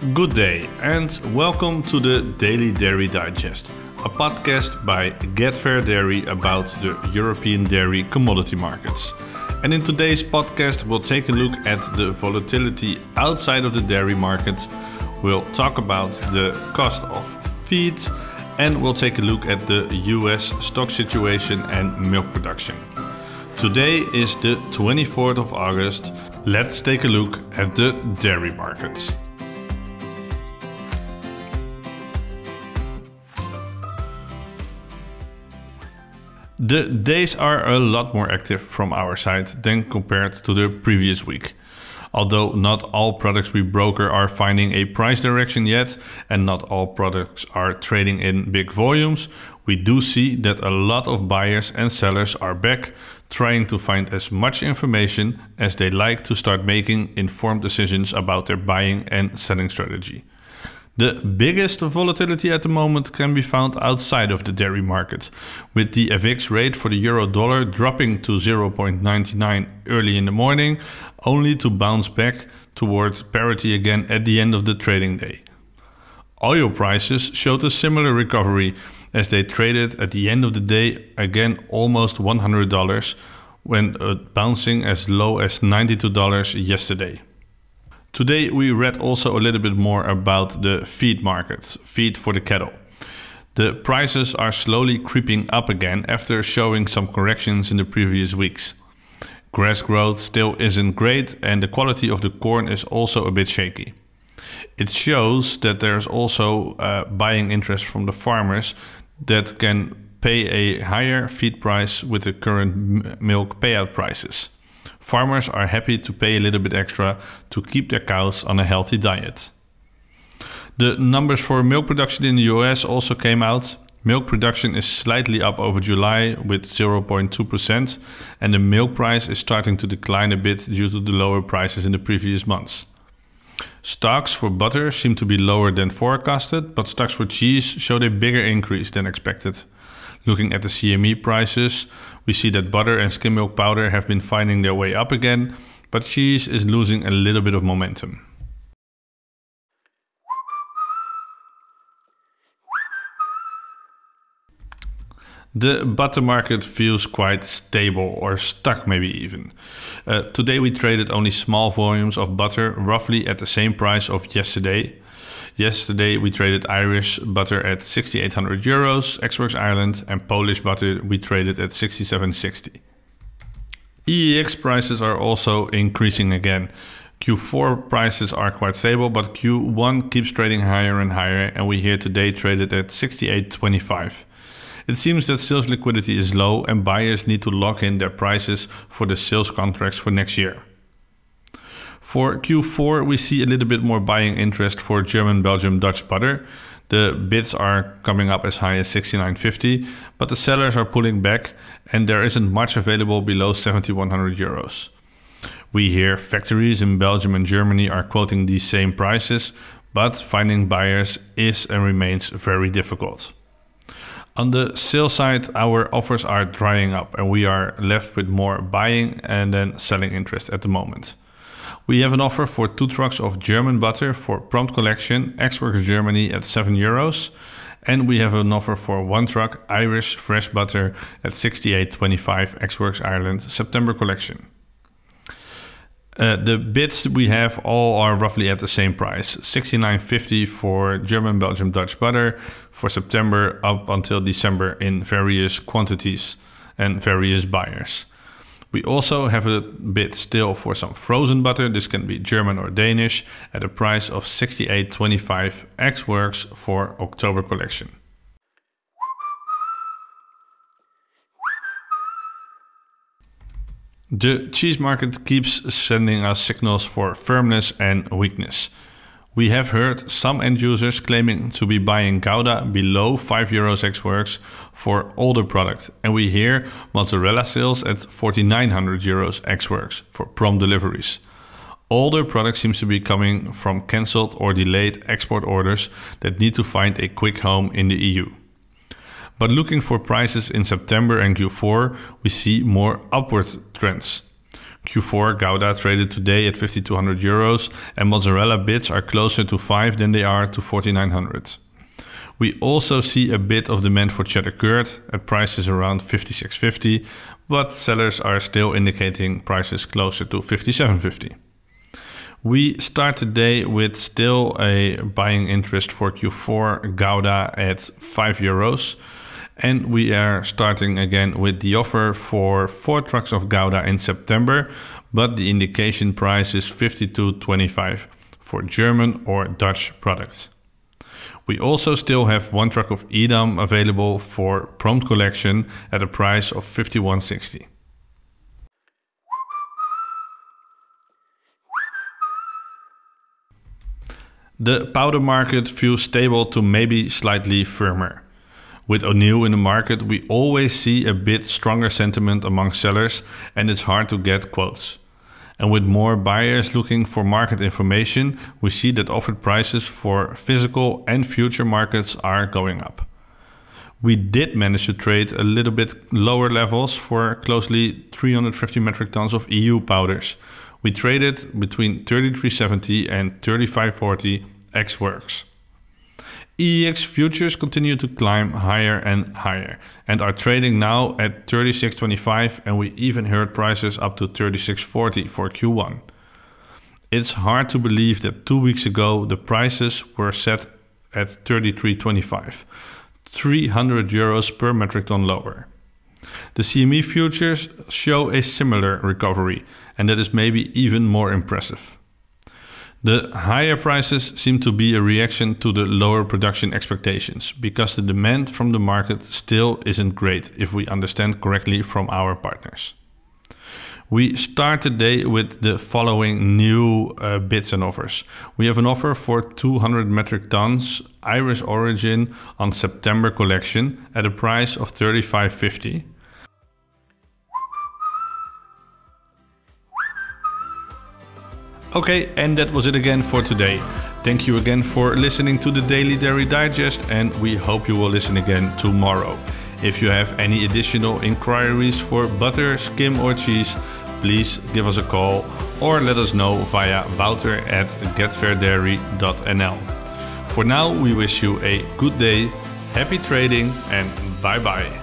Good day and welcome to the Daily Dairy Digest, a podcast by Get Fair Dairy about the European dairy commodity markets. And in today's podcast, we'll take a look at the volatility outside of the dairy market. We'll talk about the cost of feed and we'll take a look at the US stock situation and milk production. Today is the 24th of August. Let's take a look at the dairy markets. The days are a lot more active from our side than compared to the previous week. Although not all products we broker are finding a price direction yet, and not all products are trading in big volumes, we do see that a lot of buyers and sellers are back trying to find as much information as they like to start making informed decisions about their buying and selling strategy. The biggest volatility at the moment can be found outside of the dairy market, with the FX rate for the euro dollar dropping to 0.99 early in the morning, only to bounce back towards parity again at the end of the trading day. Oil prices showed a similar recovery as they traded at the end of the day again almost $100 when uh, bouncing as low as $92 yesterday. Today we read also a little bit more about the feed market, feed for the cattle. The prices are slowly creeping up again after showing some corrections in the previous weeks. Grass growth still isn't great and the quality of the corn is also a bit shaky. It shows that there's also uh, buying interest from the farmers that can pay a higher feed price with the current milk payout prices farmers are happy to pay a little bit extra to keep their cows on a healthy diet. The numbers for milk production in the US also came out. Milk production is slightly up over July with 0.2%, and the milk price is starting to decline a bit due to the lower prices in the previous months. Stocks for butter seem to be lower than forecasted, but stocks for cheese showed a bigger increase than expected. Looking at the CME prices, we see that butter and skim milk powder have been finding their way up again, but cheese is losing a little bit of momentum. The butter market feels quite stable or stuck, maybe even. Uh, today we traded only small volumes of butter, roughly at the same price of yesterday. Yesterday we traded Irish butter at 6,800 euros, Ex-Works Ireland, and Polish butter we traded at 67.60. EEX prices are also increasing again. Q4 prices are quite stable, but Q1 keeps trading higher and higher, and we here today traded at 68.25. It seems that sales liquidity is low and buyers need to lock in their prices for the sales contracts for next year. For Q4, we see a little bit more buying interest for German, Belgium, Dutch butter. The bids are coming up as high as 69.50, but the sellers are pulling back and there isn't much available below 7100 euros. We hear factories in Belgium and Germany are quoting these same prices, but finding buyers is and remains very difficult. On the sales side, our offers are drying up and we are left with more buying and then selling interest at the moment. We have an offer for two trucks of German butter for prompt collection, Ex-Works Germany at 7 euros. And we have an offer for one truck Irish fresh butter at 68.25 Ex-Works Ireland September collection. Uh, the bids we have all are roughly at the same price 69.50 for German, Belgium, Dutch butter for September up until December in various quantities and various buyers. We also have a bid still for some frozen butter. This can be German or Danish at a price of 68.25 Ex Works for October collection. The cheese market keeps sending us signals for firmness and weakness. We have heard some end users claiming to be buying Gouda below 5 euros ex works for older product, and we hear mozzarella sales at 4900 euros ex works for prompt deliveries. Older product seems to be coming from cancelled or delayed export orders that need to find a quick home in the EU. But looking for prices in September and Q4, we see more upward trends. Q4 Gouda traded today at 5200 euros and mozzarella bits are closer to 5 than they are to 4900. We also see a bit of demand for cheddar curd at prices around 56.50, but sellers are still indicating prices closer to 57.50. We start the day with still a buying interest for Q4 Gouda at 5 euros. And we are starting again with the offer for four trucks of Gouda in September, but the indication price is 52.25 for German or Dutch products. We also still have one truck of Edam available for prompt collection at a price of 51.60. The powder market feels stable to maybe slightly firmer. With O'Neill in the market, we always see a bit stronger sentiment among sellers and it's hard to get quotes. And with more buyers looking for market information, we see that offered prices for physical and future markets are going up. We did manage to trade a little bit lower levels for closely 350 metric tons of EU powders, we traded between 3370 and 3540 ex works. EEX futures continue to climb higher and higher and are trading now at 36.25 and we even heard prices up to 36.40 for Q1. It's hard to believe that two weeks ago the prices were set at 33.25, 300 euros per metric ton lower. The CME futures show a similar recovery, and that is maybe even more impressive. The higher prices seem to be a reaction to the lower production expectations because the demand from the market still isn't great if we understand correctly from our partners. We start today with the following new uh, bits and offers. We have an offer for 200 metric tons Irish origin on September collection at a price of 35.50 Okay, and that was it again for today. Thank you again for listening to the Daily Dairy Digest, and we hope you will listen again tomorrow. If you have any additional inquiries for butter, skim, or cheese, please give us a call or let us know via wouter at getfairdairy.nl. For now, we wish you a good day, happy trading, and bye bye.